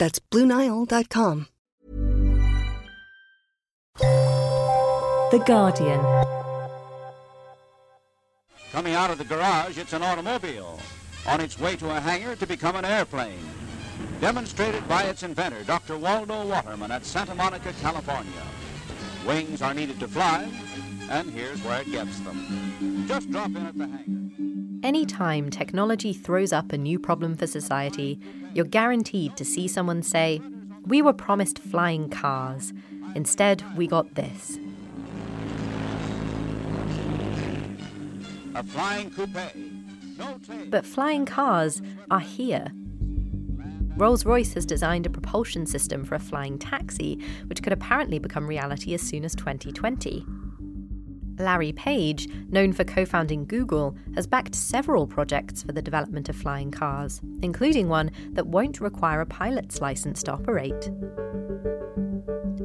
That's BlueNile.com. The Guardian. Coming out of the garage, it's an automobile on its way to a hangar to become an airplane. Demonstrated by its inventor, Dr. Waldo Waterman at Santa Monica, California. Wings are needed to fly, and here's where it gets them. Just drop in at the hangar. Anytime technology throws up a new problem for society, you're guaranteed to see someone say, We were promised flying cars. Instead, we got this. A flying coupe. No. But flying cars are here. Rolls Royce has designed a propulsion system for a flying taxi, which could apparently become reality as soon as 2020. Larry Page, known for co founding Google, has backed several projects for the development of flying cars, including one that won't require a pilot's license to operate.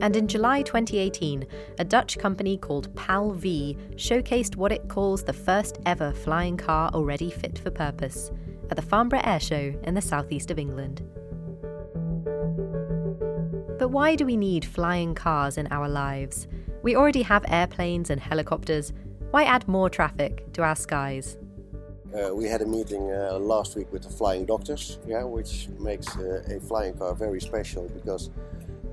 And in July 2018, a Dutch company called PAL-V showcased what it calls the first ever flying car already fit for purpose at the Farnborough Air Show in the southeast of England. But why do we need flying cars in our lives? We already have airplanes and helicopters. Why add more traffic to our skies? Uh, we had a meeting uh, last week with the flying doctors, yeah, which makes uh, a flying car very special because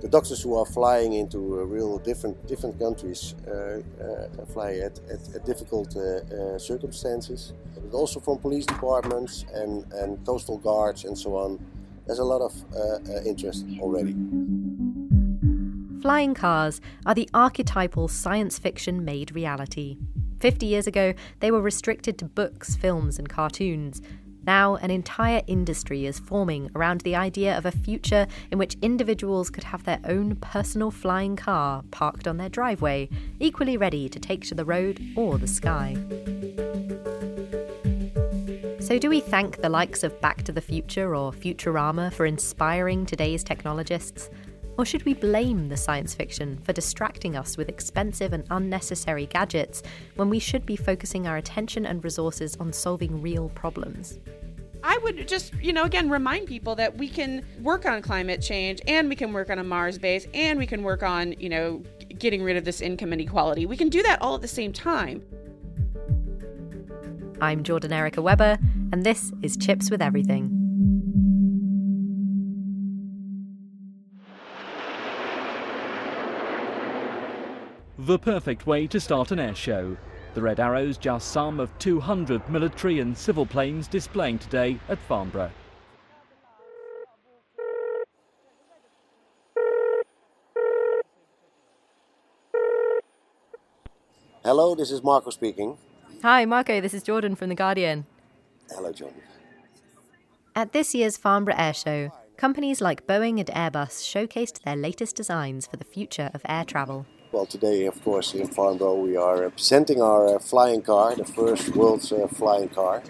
the doctors who are flying into uh, real different different countries uh, uh, fly at, at, at difficult circumstances, but also from police departments and, and coastal guards and so on. There's a lot of interest already. Flying cars are the archetypal science fiction made reality. 50 years ago, they were restricted to books, films, and cartoons. Now, an entire industry is forming around the idea of a future in which individuals could have their own personal flying car parked on their driveway, equally ready to take to the road or the sky. So, do we thank the likes of Back to the Future or Futurama for inspiring today's technologists? Or should we blame the science fiction for distracting us with expensive and unnecessary gadgets when we should be focusing our attention and resources on solving real problems? I would just, you know, again, remind people that we can work on climate change and we can work on a Mars base and we can work on, you know, getting rid of this income inequality. We can do that all at the same time. I'm Jordan Erica Webber, and this is Chips with Everything. The perfect way to start an air show. The Red Arrow's just some of 200 military and civil planes displaying today at Farnborough. Hello, this is Marco speaking. Hi, Marco, this is Jordan from The Guardian. Hello, Jordan. At this year's Farnborough Air Show, companies like Boeing and Airbus showcased their latest designs for the future of air travel. Well, today, of course, in Farnborough, we are presenting our uh, flying car, the first world's uh, flying car.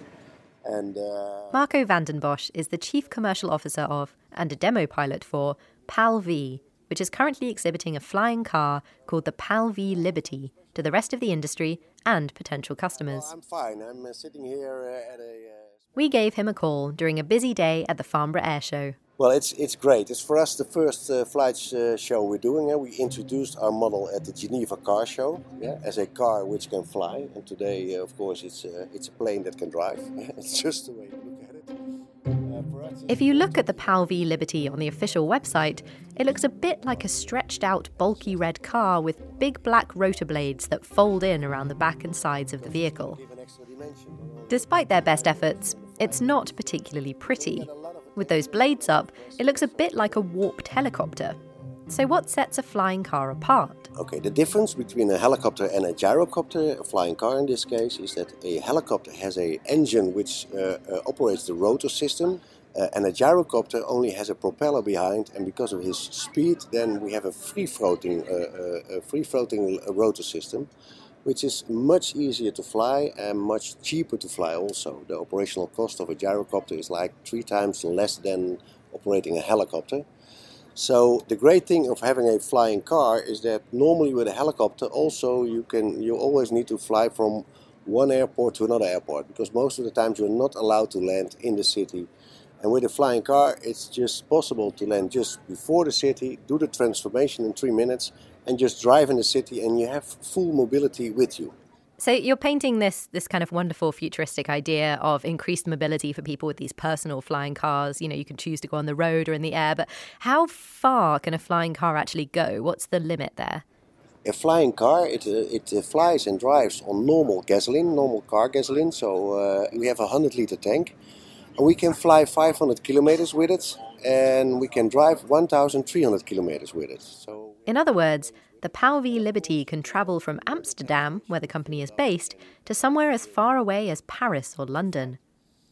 And uh, Marco van den Bosch is the chief commercial officer of and a demo pilot for PAL-V, which is currently exhibiting a flying car called the PAL-V Liberty to the rest of the industry and potential customers. I'm fine. I'm uh, sitting here uh, at a. Uh, We gave him a call during a busy day at the Farnborough Air Show. Well, it's it's great. It's for us the first uh, flight uh, show we're doing. Uh, we introduced our model at the Geneva Car Show yeah, as a car which can fly, and today, uh, of course, it's uh, it's a plane that can drive. it's just the way to look at it. Uh, If you look at the PAL V Liberty on the official website, it looks a bit like a stretched out, bulky red car with big black rotor blades that fold in around the back and sides of the vehicle. Despite their best efforts, it's not particularly pretty. With those blades up, it looks a bit like a warped helicopter. So, what sets a flying car apart? Okay, the difference between a helicopter and a gyrocopter, a flying car in this case, is that a helicopter has a engine which uh, uh, operates the rotor system, uh, and a gyrocopter only has a propeller behind. And because of his speed, then we have a free floating, uh, uh, free floating rotor system, which is much easier to fly and much cheaper to fly. Also, the operational cost of a gyrocopter is like three times less than operating a helicopter. So the great thing of having a flying car is that normally with a helicopter also you can you always need to fly from one airport to another airport because most of the times you're not allowed to land in the city. And with a flying car it's just possible to land just before the city, do the transformation in 3 minutes and just drive in the city and you have full mobility with you. So you're painting this this kind of wonderful futuristic idea of increased mobility for people with these personal flying cars. You know, you can choose to go on the road or in the air, but how far can a flying car actually go? What's the limit there? A flying car, it, uh, it uh, flies and drives on normal gasoline, normal car gasoline. So uh, we have a 100 liter tank. And we can fly 500 kilometers with it, and we can drive 1,300 kilometers with it. So, in other words, the PAL V Liberty can travel from Amsterdam, where the company is based, to somewhere as far away as Paris or London.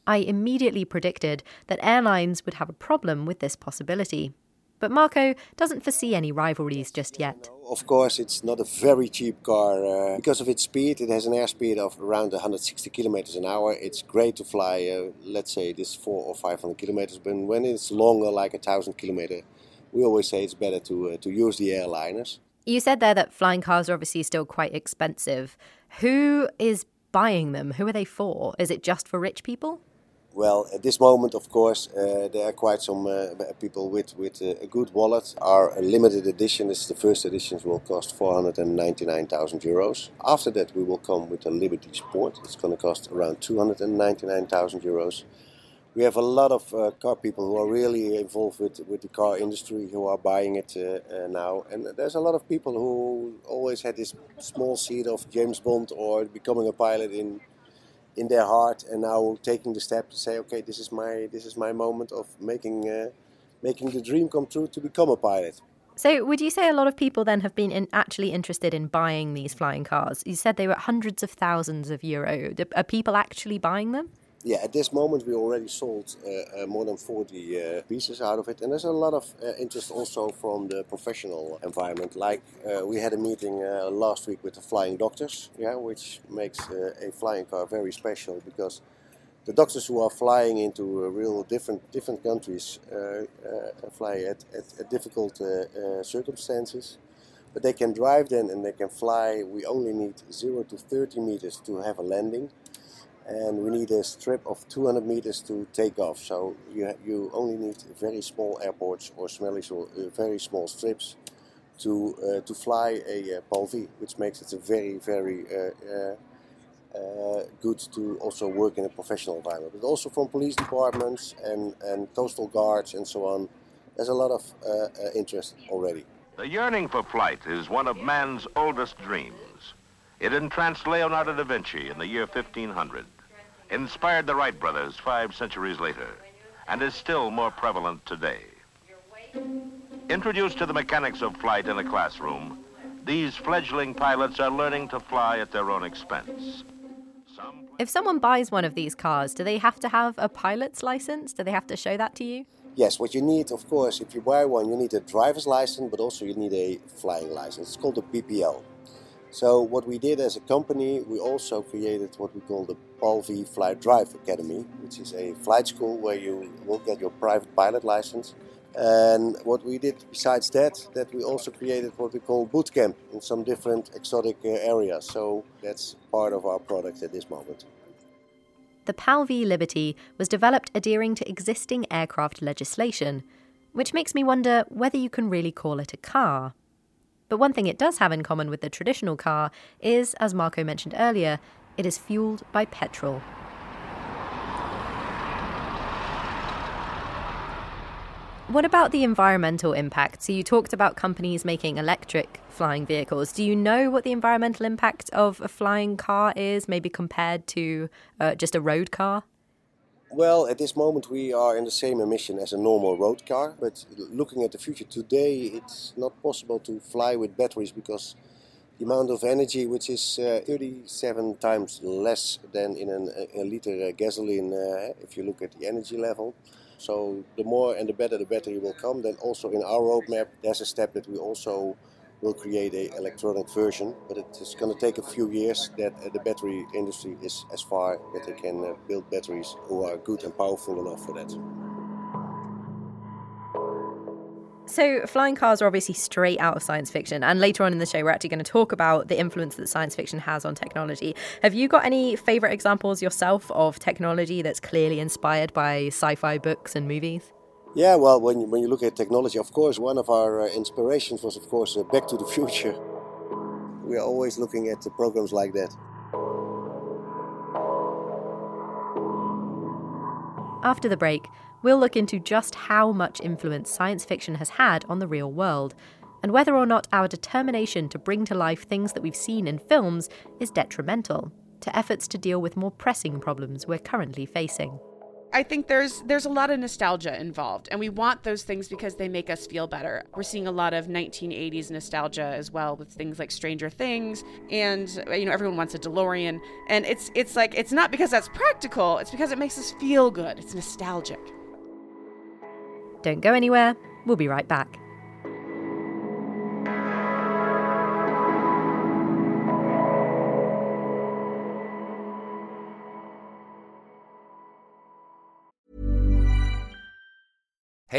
I immediately predicted that airlines would have a problem with this possibility. But Marco doesn't foresee any rivalries just yet. Of course, it's not a very cheap car. Uh, because of its speed, it has an airspeed of around 160 kilometers an hour. It's great to fly, uh, let's say, this four or 500 kilometers. But when it's longer, like a thousand kilometer, we always say it's better to uh, to use the airliners. You said there that flying cars are obviously still quite expensive. Who is buying them? Who are they for? Is it just for rich people? Well, at this moment, of course, uh, there are quite some uh, people with, with uh, a good wallet. Our limited edition, this is the first editions, will cost 499,000 euros. After that, we will come with a Liberty Sport. It's going to cost around 299,000 euros we have a lot of uh, car people who are really involved with, with the car industry who are buying it uh, uh, now. And there's a lot of people who always had this small seed of James Bond or becoming a pilot in in their heart, and now taking the step to say, okay, this is my this is my moment of making uh, making the dream come true to become a pilot. So, would you say a lot of people then have been in, actually interested in buying these flying cars? You said they were hundreds of thousands of euro. Are people actually buying them? Yeah, at this moment we already sold uh, uh, more than 40 uh, pieces out of it, and there's a lot of uh, interest also from the professional environment. Like uh, we had a meeting uh, last week with the flying doctors, yeah, which makes a flying car very special because the doctors who are flying into real different different countries fly at, at, at difficult circumstances. But they can drive then and they can fly. We only need 0 to 30 meters to have a landing and we need a strip of 200 meters to take off. So you, you only need very small airports or smelly, uh, very small strips to uh, to fly a uh, PAL V, which makes it very very uh, uh, uh, good to also work in a professional environment. But also from police departments and and coastal guards and so on, there's a lot of interest already. The yearning for flight is one of man's oldest dreams. It entranced Leonardo da Vinci in the year 1500, inspired the Wright brothers five centuries later, and is still more prevalent today. Introduced to the mechanics of flight in a classroom, these fledgling pilots are learning to fly at their own expense. If someone buys one of these cars, do they have to have a pilot's license? Do they have to show that to you? Yes, what you need, of course, if you buy one, you need a driver's license, but also you need a flying license. It's called a PPL. So what we did as a company, we also created what we call the PAL V Flight Drive Academy, which is a flight school where you will get your private pilot license. And what we did besides that, that we also created what we call boot camp in some different exotic uh, areas. So that's part of our product at this moment. The PAL V Liberty was developed adhering to existing aircraft legislation, which makes me wonder whether you can really call it a car. But one thing it does have in common with the traditional car is, as Marco mentioned earlier, it is fueled by petrol. What about the environmental impact? So, you talked about companies making electric flying vehicles. Do you know what the environmental impact of a flying car is, maybe compared to uh, just a road car? Well, at this moment we are in the same emission as a normal road car, but looking at the future today, it's not possible to fly with batteries because the amount of energy, which is uh, 37 times less than in an, a liter uh, gasoline, uh, if you look at the energy level. So the more and the better the battery will come. Then also in our roadmap, there's a step that we also will create a electronic version, but it is going to take a few years that uh, the battery industry is as far that they can uh, build batteries who are good and powerful enough for that. So, flying cars are obviously straight out of science fiction, and later on in the show, we're actually going to talk about the influence that science fiction has on technology. Have you got any favourite examples yourself of technology that's clearly inspired by sci fi books and movies? Yeah, well, when you, when you look at technology, of course, one of our uh, inspirations was, of course, uh, Back to the Future. We are always looking at programs like that. After the break, we'll look into just how much influence science fiction has had on the real world, and whether or not our determination to bring to life things that we've seen in films is detrimental to efforts to deal with more pressing problems we're currently facing. I think there's there's a lot of nostalgia involved, and we want those things because they make us feel better. We're seeing a lot of 1980s nostalgia as well with things like Stranger Things, and you know everyone wants a DeLorean, and it's it's like it's not because that's practical; it's because it makes us feel good. It's nostalgic. Don't go anywhere. We'll be right back.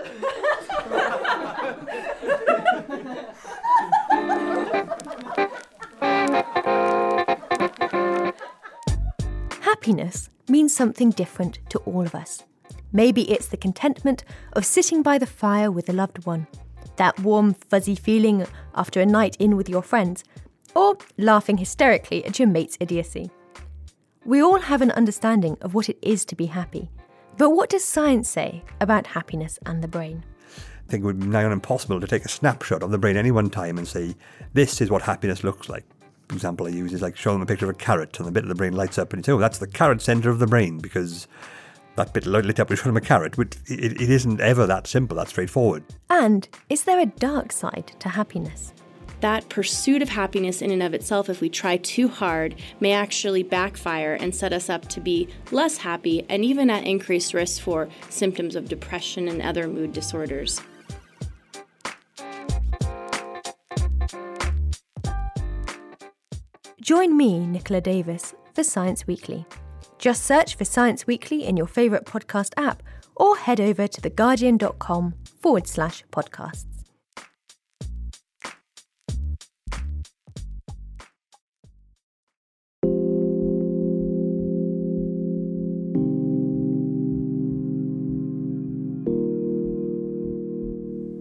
Happiness means something different to all of us. Maybe it's the contentment of sitting by the fire with a loved one, that warm, fuzzy feeling after a night in with your friends, or laughing hysterically at your mate's idiocy. We all have an understanding of what it is to be happy, but what does science say about happiness and the brain? I think it would be nigh on impossible to take a snapshot of the brain any one time and say, this is what happiness looks like. The example I use is like showing them a picture of a carrot and the bit of the brain lights up and you say, oh, that's the carrot centre of the brain because that bit lit up, we showed them a carrot. But it, it isn't ever that simple, that straightforward. And is there a dark side to happiness? That pursuit of happiness in and of itself, if we try too hard, may actually backfire and set us up to be less happy and even at increased risk for symptoms of depression and other mood disorders. Join me, Nicola Davis, for Science Weekly. Just search for Science Weekly in your favourite podcast app or head over to theguardian.com forward slash podcasts.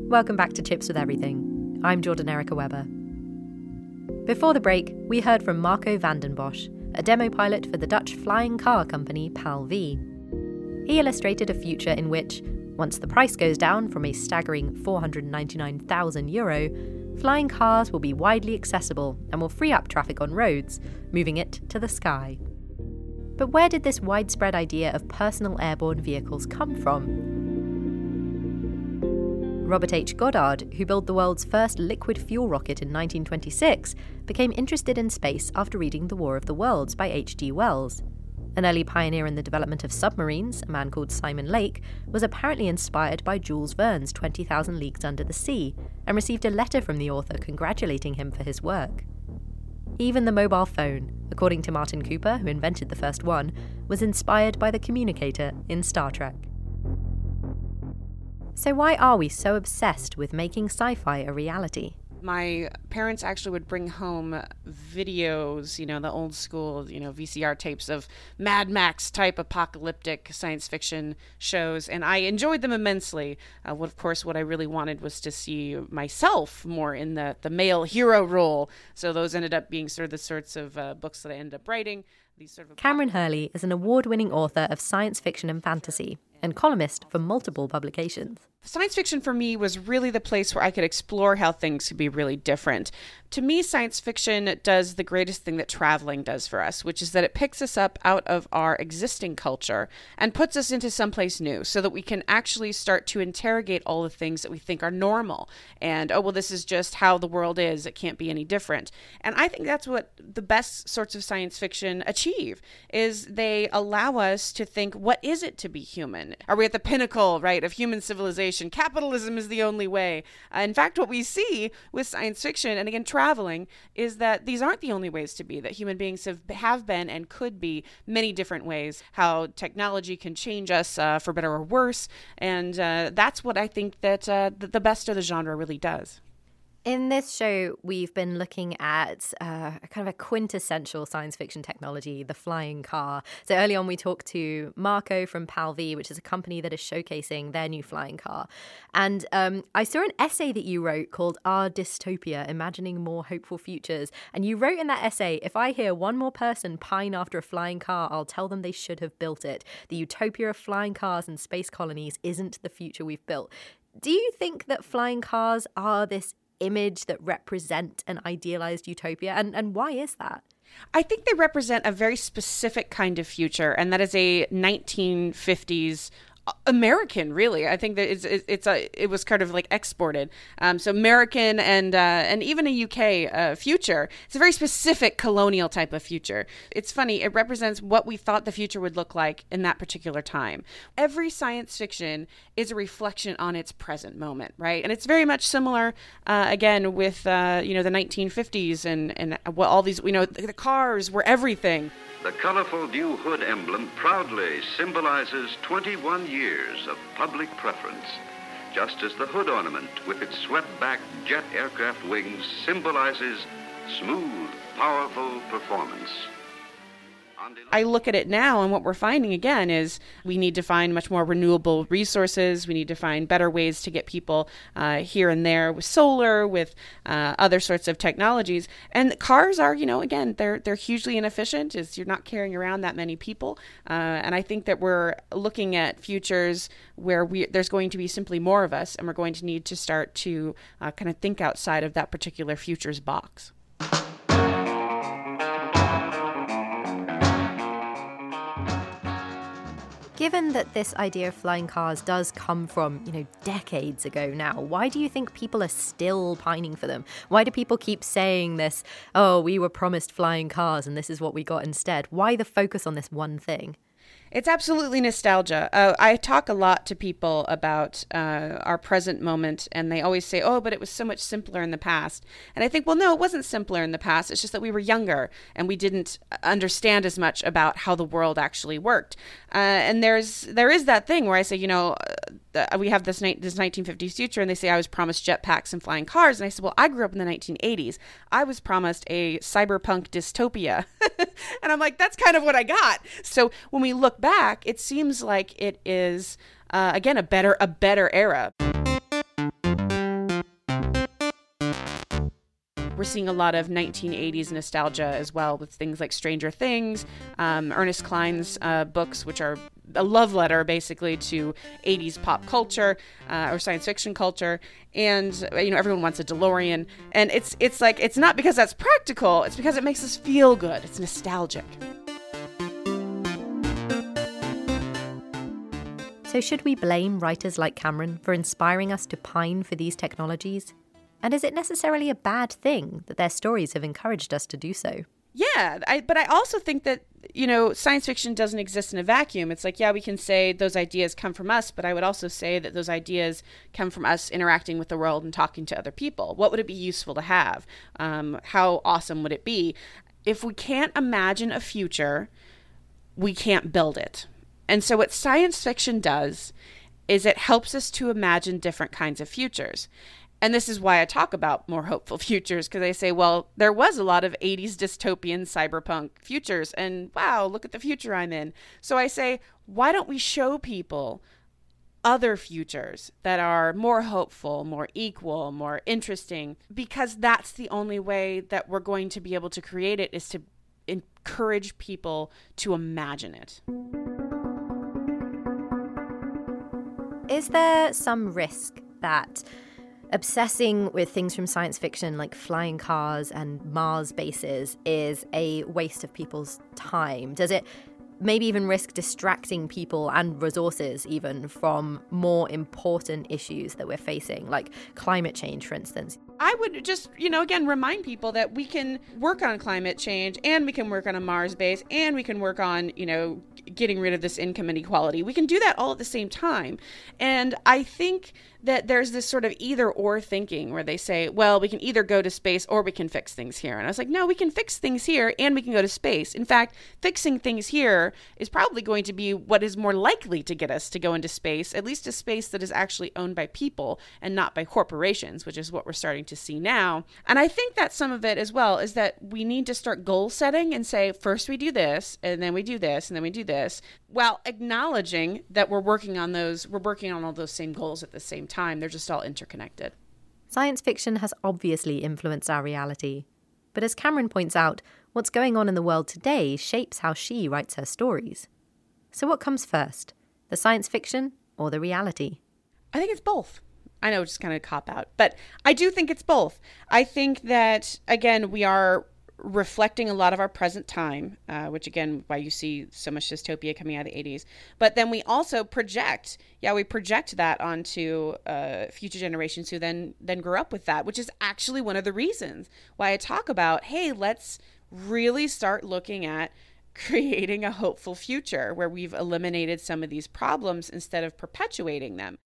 Welcome back to Chips with Everything. I'm Jordan Erica Webber. Before the break, we heard from Marco van den Bosch, a demo pilot for the Dutch flying car company PAL V. He illustrated a future in which, once the price goes down from a staggering 499,000 euro, flying cars will be widely accessible and will free up traffic on roads, moving it to the sky. But where did this widespread idea of personal airborne vehicles come from? Robert H. Goddard, who built the world's first liquid fuel rocket in 1926, became interested in space after reading The War of the Worlds by H.G. Wells. An early pioneer in the development of submarines, a man called Simon Lake, was apparently inspired by Jules Verne's 20,000 Leagues Under the Sea and received a letter from the author congratulating him for his work. Even the mobile phone, according to Martin Cooper, who invented the first one, was inspired by the communicator in Star Trek. So, why are we so obsessed with making sci fi a reality? my parents actually would bring home videos, you know, the old school, you know, VCR tapes of Mad Max type apocalyptic science fiction shows, and I enjoyed them immensely. Uh, what, of course, what I really wanted was to see myself more in the the male hero role. So those ended up being sort of the sorts of uh, books that I ended up writing. These sort of Kameron Hurley is an award-winning author of science fiction and fantasy and columnist for multiple publications. Science fiction for me was really the place where I could explore how things could be really different. To me, science fiction does the greatest thing that traveling does for us, which is that it picks us up out of our existing culture and puts us into someplace new so that we can actually start to interrogate all the things that we think are normal. And, oh, well, this is just how the world is. It can't be any different. And I think that's what the best sorts of science fiction achieve is they allow us to think, what is it to be human? Are we at the pinnacle, right, of human civilization? Capitalism is the only way. Uh, in fact, what we see with science fiction and again traveling is that these aren't the only ways to be. That human beings have have been and could be many different ways. How technology can change us uh, for better or worse, and uh, that's what I think that uh, the best of the genre really does. In this show, we've been looking at uh, kind of a quintessential science fiction technology, the flying car. So early on, we talked to Marco from PAL-V, which is a company that is showcasing their new flying car. And um, I saw an essay that you wrote called Our Dystopia Imagining More Hopeful Futures. And you wrote in that essay if I hear one more person pine after a flying car, I'll tell them they should have built it. The utopia of flying cars and space colonies isn't the future we've built. Do you think that flying cars are this image that represent an idealized utopia? And, and why is that? I think they represent a very specific kind of future, and that is a 1950s American, really. I think that it's it's a it was kind of like exported. Um, so American and uh, and even a UK uh, future. It's a very specific colonial type of future. It's funny. It represents what we thought the future would look like in that particular time. Every science fiction is a reflection on its present moment, right? And it's very much similar uh, again with uh, you know the 1950s and and what all these you know the cars were everything. The colorful new hood emblem proudly symbolizes 21 years of public preference, just as the hood ornament with its swept-back jet aircraft wings symbolizes smooth, powerful performance. I look at it now, and what we're finding again is we need to find much more renewable resources. We need to find better ways to get people uh, here and there with solar, with uh, other sorts of technologies. And cars are, you know, again, they're they're hugely inefficient. Is you're not carrying around that many people, uh, and I think that we're looking at futures where we there's going to be simply more of us, and we're going to need to start to uh, kind of think outside of that particular futures box. Given that this idea of flying cars does come from, you know, decades ago now, why do you think people are still pining for them? Why do people keep saying this, oh, we were promised flying cars and this is what we got instead? Why the focus on this one thing? It's absolutely nostalgia. Uh, I talk a lot to people about uh, our present moment, and they always say, "Oh, but it was so much simpler in the past." And I think, well, no, it wasn't simpler in the past. It's just that we were younger and we didn't understand as much about how the world actually worked. Uh, and there's there is that thing where I say, you know, uh, we have this ni- this 1950s future, and they say I was promised jetpacks and flying cars, and I said, well, I grew up in the 1980s. I was promised a cyberpunk dystopia, and I'm like, that's kind of what I got. So when we look back, it seems like it is uh, again a better a better era. We're seeing a lot of 1980s nostalgia as well with things like Stranger Things, um, Ernest Cline's uh, books, which are a love letter basically to 80s pop culture uh, or science fiction culture. And you know everyone wants a DeLorean. And it's it's like it's not because that's practical it's because it makes us feel good. It's nostalgic So, should we blame writers like Kameron for inspiring us to pine for these technologies? And is it necessarily a bad thing that their stories have encouraged us to do so? Yeah, I, but I also think that you know science fiction doesn't exist in a vacuum. It's like yeah, we can say those ideas come from us, but I would also say that those ideas come from us interacting with the world and talking to other people. What would it be useful to have? Um, how awesome would it be? If we can't imagine a future, we can't build it. And so, what science fiction does is it helps us to imagine different kinds of futures. And this is why I talk about more hopeful futures because I say, well, there was a lot of 80s dystopian cyberpunk futures, and wow, look at the future I'm in. So I say, why don't we show people other futures that are more hopeful, more equal, more interesting? Because that's the only way that we're going to be able to create it is to encourage people to imagine it. Is there some risk that obsessing with things from science fiction like flying cars and Mars bases is a waste of people's time? Does it maybe even risk distracting people and resources even from more important issues that we're facing, like climate change, for instance? I would just, you know, again, remind people that we can work on climate change and we can work on a Mars base and we can work on, you know, getting rid of this income inequality. We can do that all at the same time. And I think that there's this sort of either or thinking where they say, well, we can either go to space or we can fix things here. And I was like, no, we can fix things here and we can go to space. In fact, fixing things here is probably going to be what is more likely to get us to go into space, at least a space that is actually owned by people and not by corporations, which is what we're starting to see now. And I think that some of it as well is that we need to start goal setting and say, first we do this, and then we do this, and then we do this, while acknowledging that we're working on those, we're working on all those same goals at the same time. They're just all interconnected. Science fiction has obviously influenced our reality. But as Kameron points out, what's going on in the world today shapes how she writes her stories. So, what comes first, the science fiction or the reality? I think it's both. I know it's just kind of cop out, but I do think it's both. I think that, again, we are reflecting a lot of our present time, uh, which again, why you see so much dystopia coming out of the 80s. But then we also project, yeah, we project that onto uh, future generations who then then grew up with that, which is actually one of the reasons why I talk about, hey, let's really start looking at creating a hopeful future where we've eliminated some of these problems instead of perpetuating them.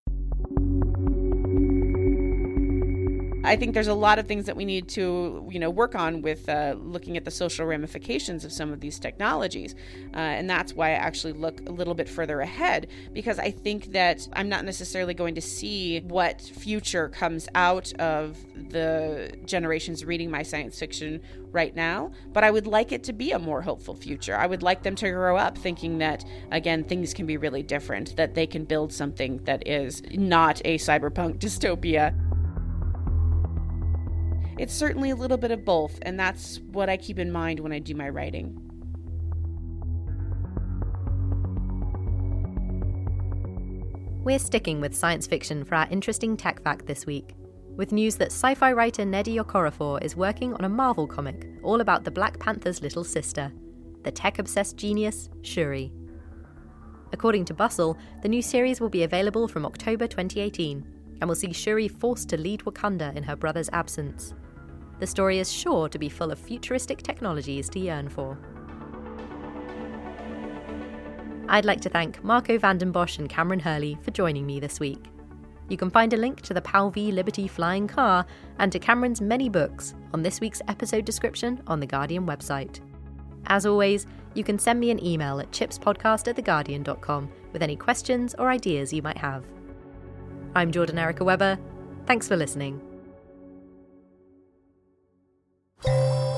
I think there's a lot of things that we need to, you know, work on with uh, looking at the social ramifications of some of these technologies, uh, and that's why I actually look a little bit further ahead because I think that I'm not necessarily going to see what future comes out of the generations reading my science fiction right now, but I would like it to be a more hopeful future. I would like them to grow up thinking that, again, things can be really different, that they can build something that is not a cyberpunk dystopia. It's certainly a little bit of both, and that's what I keep in mind when I do my writing. We're sticking with science fiction for our interesting tech fact this week, with news that sci fi writer Nnedi Okorafor is working on a Marvel comic all about the Black Panther's little sister, the tech obsessed genius, Shuri. According to Bustle, the new series will be available from October 2018 and will see Shuri forced to lead Wakanda in her brother's absence. The story is sure to be full of futuristic technologies to yearn for. I'd like to thank Marco van den Bosch and Kameron Hurley for joining me this week. You can find a link to the PAL V Liberty flying car and to Kameron's many books on this week's episode description on the Guardian website. As always, you can send me an email at chipspodcast at theguardian.com with any questions or ideas you might have. I'm Jordan Erica Webber. Thanks for listening.